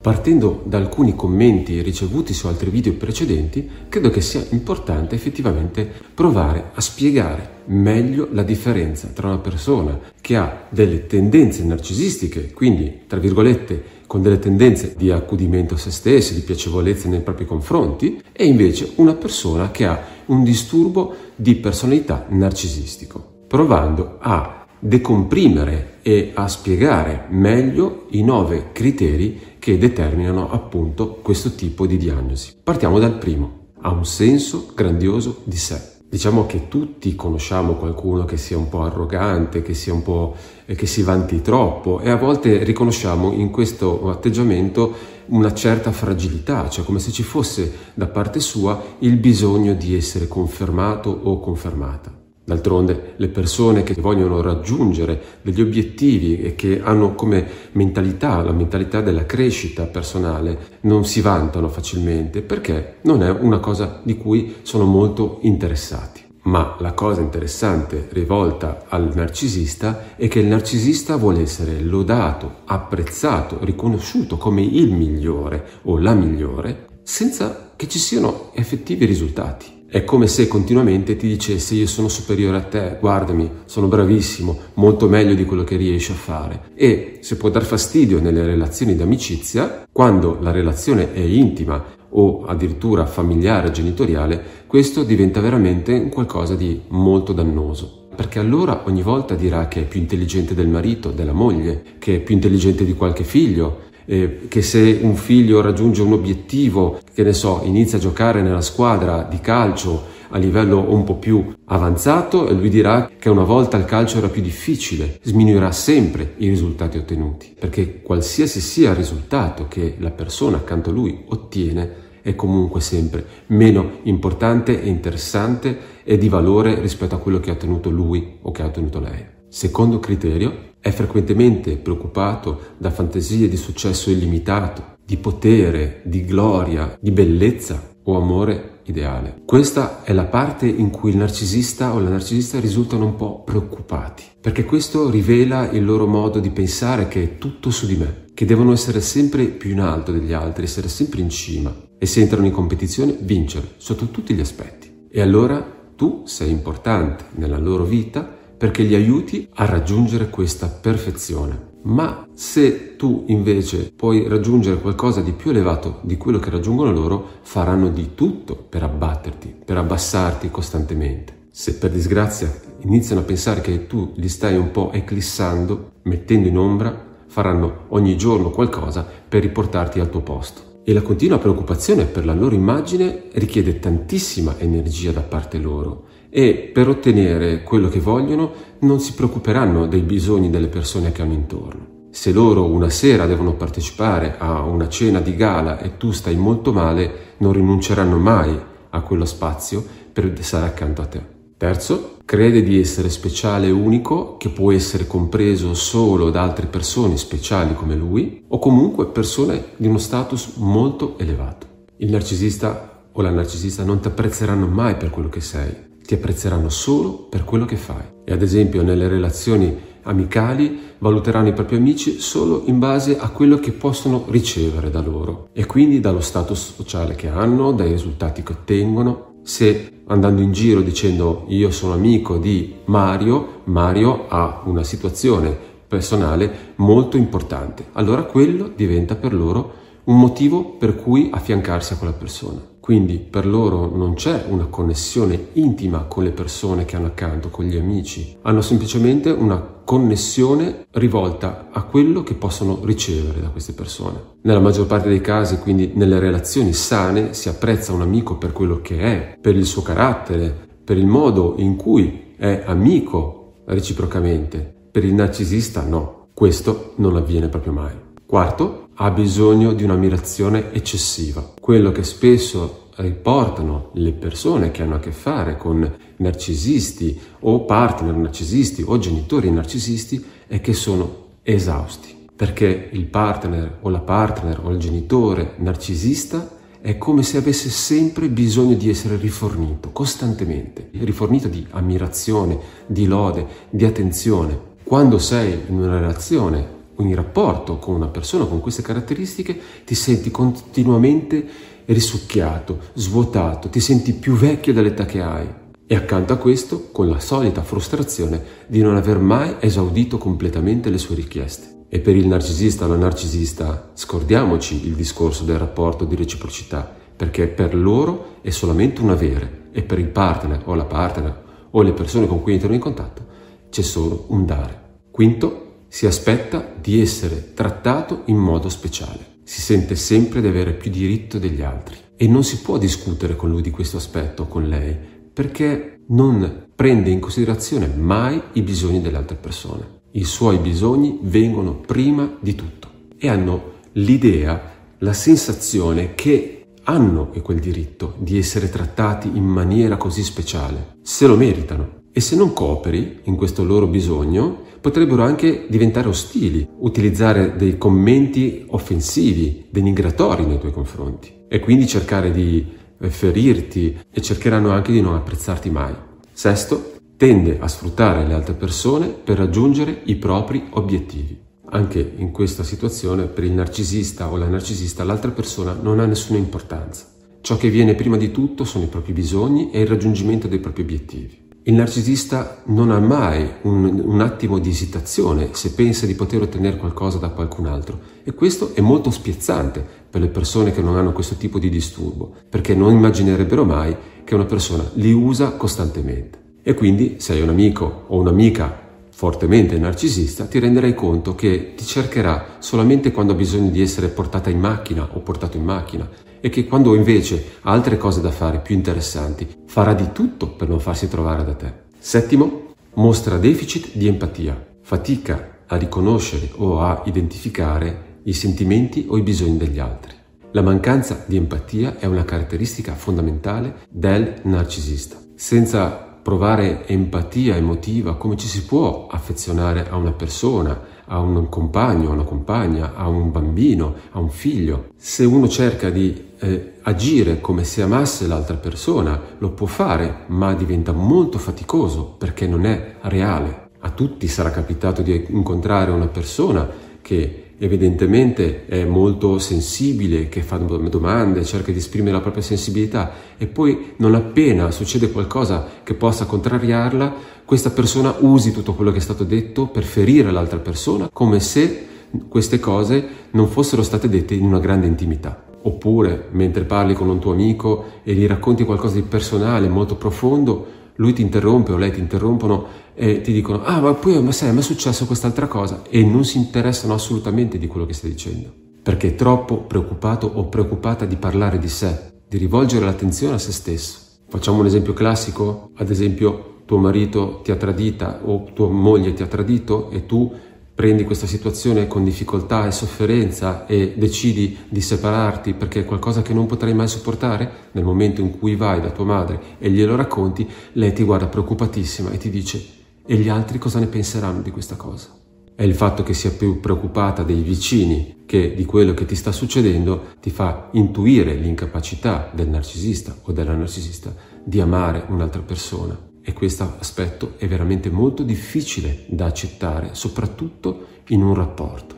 Partendo da alcuni commenti ricevuti su altri video precedenti, credo che sia importante effettivamente provare a spiegare meglio la differenza tra una persona che ha delle tendenze narcisistiche, quindi tra virgolette con delle tendenze di accudimento a se stessi, di piacevolezza nei propri confronti, e invece una persona che ha un disturbo di personalità narcisistico, provando a decomprimere e a spiegare meglio i nove criteri che determinano appunto questo tipo di diagnosi. Partiamo dal primo. Ha un senso grandioso di sé. Diciamo che tutti conosciamo qualcuno che sia un po' arrogante, che sia un po' eh, che si vanti troppo e a volte riconosciamo in questo atteggiamento una certa fragilità, cioè come se ci fosse da parte sua il bisogno di essere confermato o confermata. D'altronde le persone che vogliono raggiungere degli obiettivi e che hanno come mentalità la mentalità della crescita personale non si vantano facilmente perché non è una cosa di cui sono molto interessati. Ma la cosa interessante rivolta al narcisista è che il narcisista vuole essere lodato, apprezzato, riconosciuto come il migliore o la migliore senza che ci siano effettivi risultati. È come se continuamente ti dicesse io sono superiore a te, guardami, sono bravissimo, molto meglio di quello che riesci a fare. E se può dar fastidio nelle relazioni d'amicizia, quando la relazione è intima o addirittura familiare, genitoriale, questo diventa veramente qualcosa di molto dannoso. Perché allora ogni volta dirà che è più intelligente del marito, della moglie, che è più intelligente di qualche figlio, eh, che se un figlio raggiunge un obiettivo, che ne so, inizia a giocare nella squadra di calcio a livello un po' più avanzato e lui dirà che una volta il calcio era più difficile, sminuirà sempre i risultati ottenuti, perché qualsiasi sia il risultato che la persona accanto a lui ottiene è comunque sempre meno importante e interessante e di valore rispetto a quello che ha ottenuto lui o che ha ottenuto lei. Secondo criterio, è frequentemente preoccupato da fantasie di successo illimitato, di potere, di gloria, di bellezza o amore ideale. Questa è la parte in cui il narcisista o la narcisista risultano un po' preoccupati, perché questo rivela il loro modo di pensare che è tutto su di me, che devono essere sempre più in alto degli altri, essere sempre in cima e se entrano in competizione vincere sotto tutti gli aspetti. E allora tu sei importante nella loro vita perché li aiuti a raggiungere questa perfezione. Ma se tu invece puoi raggiungere qualcosa di più elevato di quello che raggiungono loro, faranno di tutto per abbatterti, per abbassarti costantemente. Se per disgrazia iniziano a pensare che tu li stai un po' eclissando, mettendo in ombra, faranno ogni giorno qualcosa per riportarti al tuo posto. E la continua preoccupazione per la loro immagine richiede tantissima energia da parte loro e per ottenere quello che vogliono non si preoccuperanno dei bisogni delle persone che hanno intorno. Se loro una sera devono partecipare a una cena di gala e tu stai molto male, non rinunceranno mai a quello spazio per stare accanto a te. Terzo, crede di essere speciale e unico, che può essere compreso solo da altre persone speciali come lui, o comunque persone di uno status molto elevato. Il narcisista o la narcisista non ti apprezzeranno mai per quello che sei, ti apprezzeranno solo per quello che fai. E ad esempio nelle relazioni amicali valuteranno i propri amici solo in base a quello che possono ricevere da loro e quindi dallo status sociale che hanno, dai risultati che ottengono. Se andando in giro dicendo io sono amico di Mario, Mario ha una situazione personale molto importante, allora quello diventa per loro un motivo per cui affiancarsi a quella persona. Quindi per loro non c'è una connessione intima con le persone che hanno accanto, con gli amici, hanno semplicemente una connessione rivolta a quello che possono ricevere da queste persone. Nella maggior parte dei casi, quindi nelle relazioni sane, si apprezza un amico per quello che è, per il suo carattere, per il modo in cui è amico reciprocamente. Per il narcisista no, questo non avviene proprio mai. Quarto, ha bisogno di un'ammirazione eccessiva. Quello che spesso riportano le persone che hanno a che fare con narcisisti o partner narcisisti o genitori narcisisti è che sono esausti. Perché il partner o la partner o il genitore narcisista è come se avesse sempre bisogno di essere rifornito, costantemente, rifornito di ammirazione, di lode, di attenzione. Quando sei in una relazione in rapporto con una persona con queste caratteristiche ti senti continuamente risucchiato, svuotato, ti senti più vecchio dell'età che hai. E accanto a questo, con la solita frustrazione di non aver mai esaudito completamente le sue richieste. E per il narcisista o la narcisista, scordiamoci il discorso del rapporto di reciprocità, perché per loro è solamente un avere e per il partner o la partner o le persone con cui entrano in contatto c'è solo un dare. Quinto, si aspetta di essere trattato in modo speciale. Si sente sempre di avere più diritto degli altri e non si può discutere con lui di questo aspetto o con lei perché non prende in considerazione mai i bisogni delle altre persone. I suoi bisogni vengono prima di tutto e hanno l'idea, la sensazione che hanno quel diritto di essere trattati in maniera così speciale, se lo meritano. E se non cooperi in questo loro bisogno, potrebbero anche diventare ostili, utilizzare dei commenti offensivi, denigratori nei tuoi confronti e quindi cercare di ferirti e cercheranno anche di non apprezzarti mai. Sesto, tende a sfruttare le altre persone per raggiungere i propri obiettivi. Anche in questa situazione, per il narcisista o la narcisista, l'altra persona non ha nessuna importanza. Ciò che viene prima di tutto sono i propri bisogni e il raggiungimento dei propri obiettivi. Il narcisista non ha mai un, un, attimo di esitazione se pensa di poter ottenere qualcosa da qualcun altro e questo è molto spiazzante per le persone che non hanno questo tipo di disturbo perché non immaginerebbero mai che una persona li usa costantemente. E quindi se hai un amico o un'amica fortemente narcisista, ti renderai conto che ti cercherà solamente quando ha bisogno di essere portata in macchina o portato in macchina e che quando invece ha altre cose da fare più interessanti, farà di tutto per non farsi trovare da te. Settimo, mostra deficit di empatia, fatica a riconoscere o a identificare i sentimenti o i bisogni degli altri. La mancanza di empatia è una caratteristica fondamentale del narcisista. Senza provare empatia emotiva, come ci si può affezionare a una persona, a un compagno, a una compagna, a un bambino, a un figlio. Se uno cerca di eh, agire come se amasse l'altra persona, lo può fare, ma diventa molto faticoso perché non è reale. A tutti sarà capitato di incontrare una persona che evidentemente è molto sensibile, che fa domande, cerca di esprimere la propria sensibilità e poi non appena succede qualcosa che possa contrariarla, questa persona usi tutto quello che è stato detto per ferire l'altra persona come se queste cose non fossero state dette in una grande intimità. Oppure, mentre parli con un tuo amico e gli racconti qualcosa di personale, molto profondo, lui ti interrompe o lei ti interrompono e ti dicono ah ma poi ma sai, mi è successo quest'altra cosa e non si interessano assolutamente di quello che stai dicendo perché è troppo preoccupato o preoccupata di parlare di sé, di rivolgere l'attenzione a se stesso. Facciamo un esempio classico, ad esempio tuo marito ti ha tradita o tua moglie ti ha tradito e tu prendi questa situazione con difficoltà e sofferenza e decidi di separarti perché è qualcosa che non potrai mai sopportare, nel momento in cui vai da tua madre e glielo racconti, lei ti guarda preoccupatissima e ti dice e gli altri cosa ne penseranno di questa cosa? È il fatto che sia più preoccupata dei vicini che di quello che ti sta succedendo ti fa intuire l'incapacità del narcisista o della narcisista di amare un'altra persona e questo aspetto è veramente molto difficile da accettare, soprattutto in un rapporto.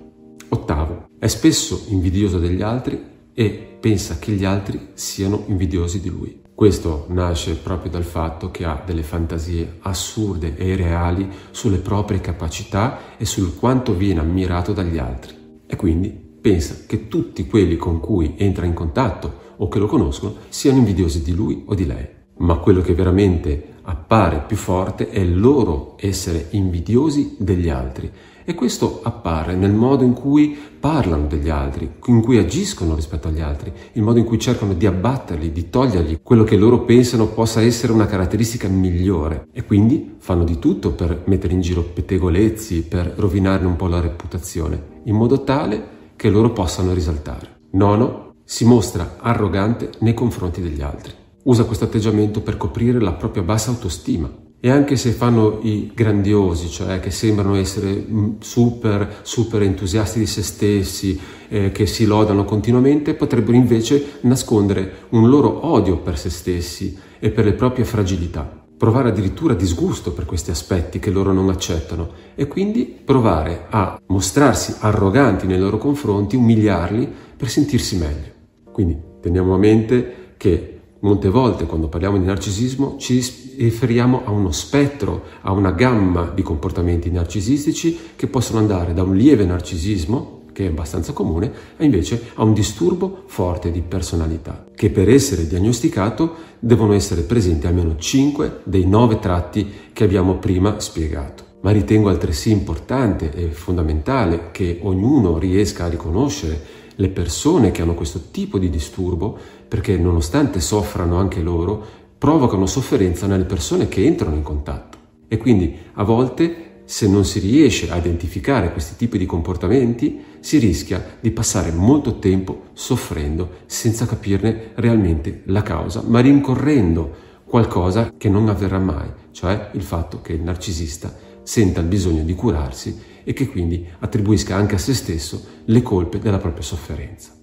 Ottavo, è spesso invidioso degli altri e pensa che gli altri siano invidiosi di lui. Questo nasce proprio dal fatto che ha delle fantasie assurde e irreali sulle proprie capacità e sul quanto viene ammirato dagli altri. E quindi pensa che tutti quelli con cui entra in contatto o che lo conoscono siano invidiosi di lui o di lei ma quello che veramente appare più forte è il loro essere invidiosi degli altri. E questo appare nel modo in cui parlano degli altri, in cui agiscono rispetto agli altri, il modo in cui cercano di abbatterli, di togliergli quello che loro pensano possa essere una caratteristica migliore. E quindi fanno di tutto per mettere in giro pettegolezzi, per rovinarne un po' la reputazione, in modo tale che loro possano risaltare. Nono, si mostra arrogante nei confronti degli altri usa questo atteggiamento per coprire la propria bassa autostima. E anche se fanno i grandiosi, cioè che sembrano essere mm, super, super entusiasti di se stessi, eh, che si lodano continuamente, potrebbero invece nascondere un loro odio per se stessi e per le proprie fragilità. provare addirittura disgusto per questi aspetti che loro non accettano e quindi provare a mostrarsi arroganti nei loro confronti, umiliarli per sentirsi meglio. Quindi teniamo a mente che molte volte quando parliamo di narcisismo ci riferiamo a uno spettro, a una gamma di comportamenti narcisistici che possono andare da un lieve narcisismo che è abbastanza comune, e invece a un disturbo forte di personalità, che per essere diagnosticato devono essere presenti almeno 5 dei 9 tratti che abbiamo prima spiegato. Ma ritengo altresì importante e fondamentale che ognuno riesca a riconoscere le persone che hanno questo tipo di disturbo, perché nonostante soffrano anche loro, provocano sofferenza nelle persone che entrano in contatto. E quindi a volte se non si riesce a identificare questi tipi di comportamenti, si rischia di passare molto tempo soffrendo senza capirne realmente la causa, ma rincorrendo qualcosa che non avverrà mai, cioè il fatto che il narcisista senta il bisogno di curarsi e che quindi attribuisca anche a se stesso le colpe della propria sofferenza.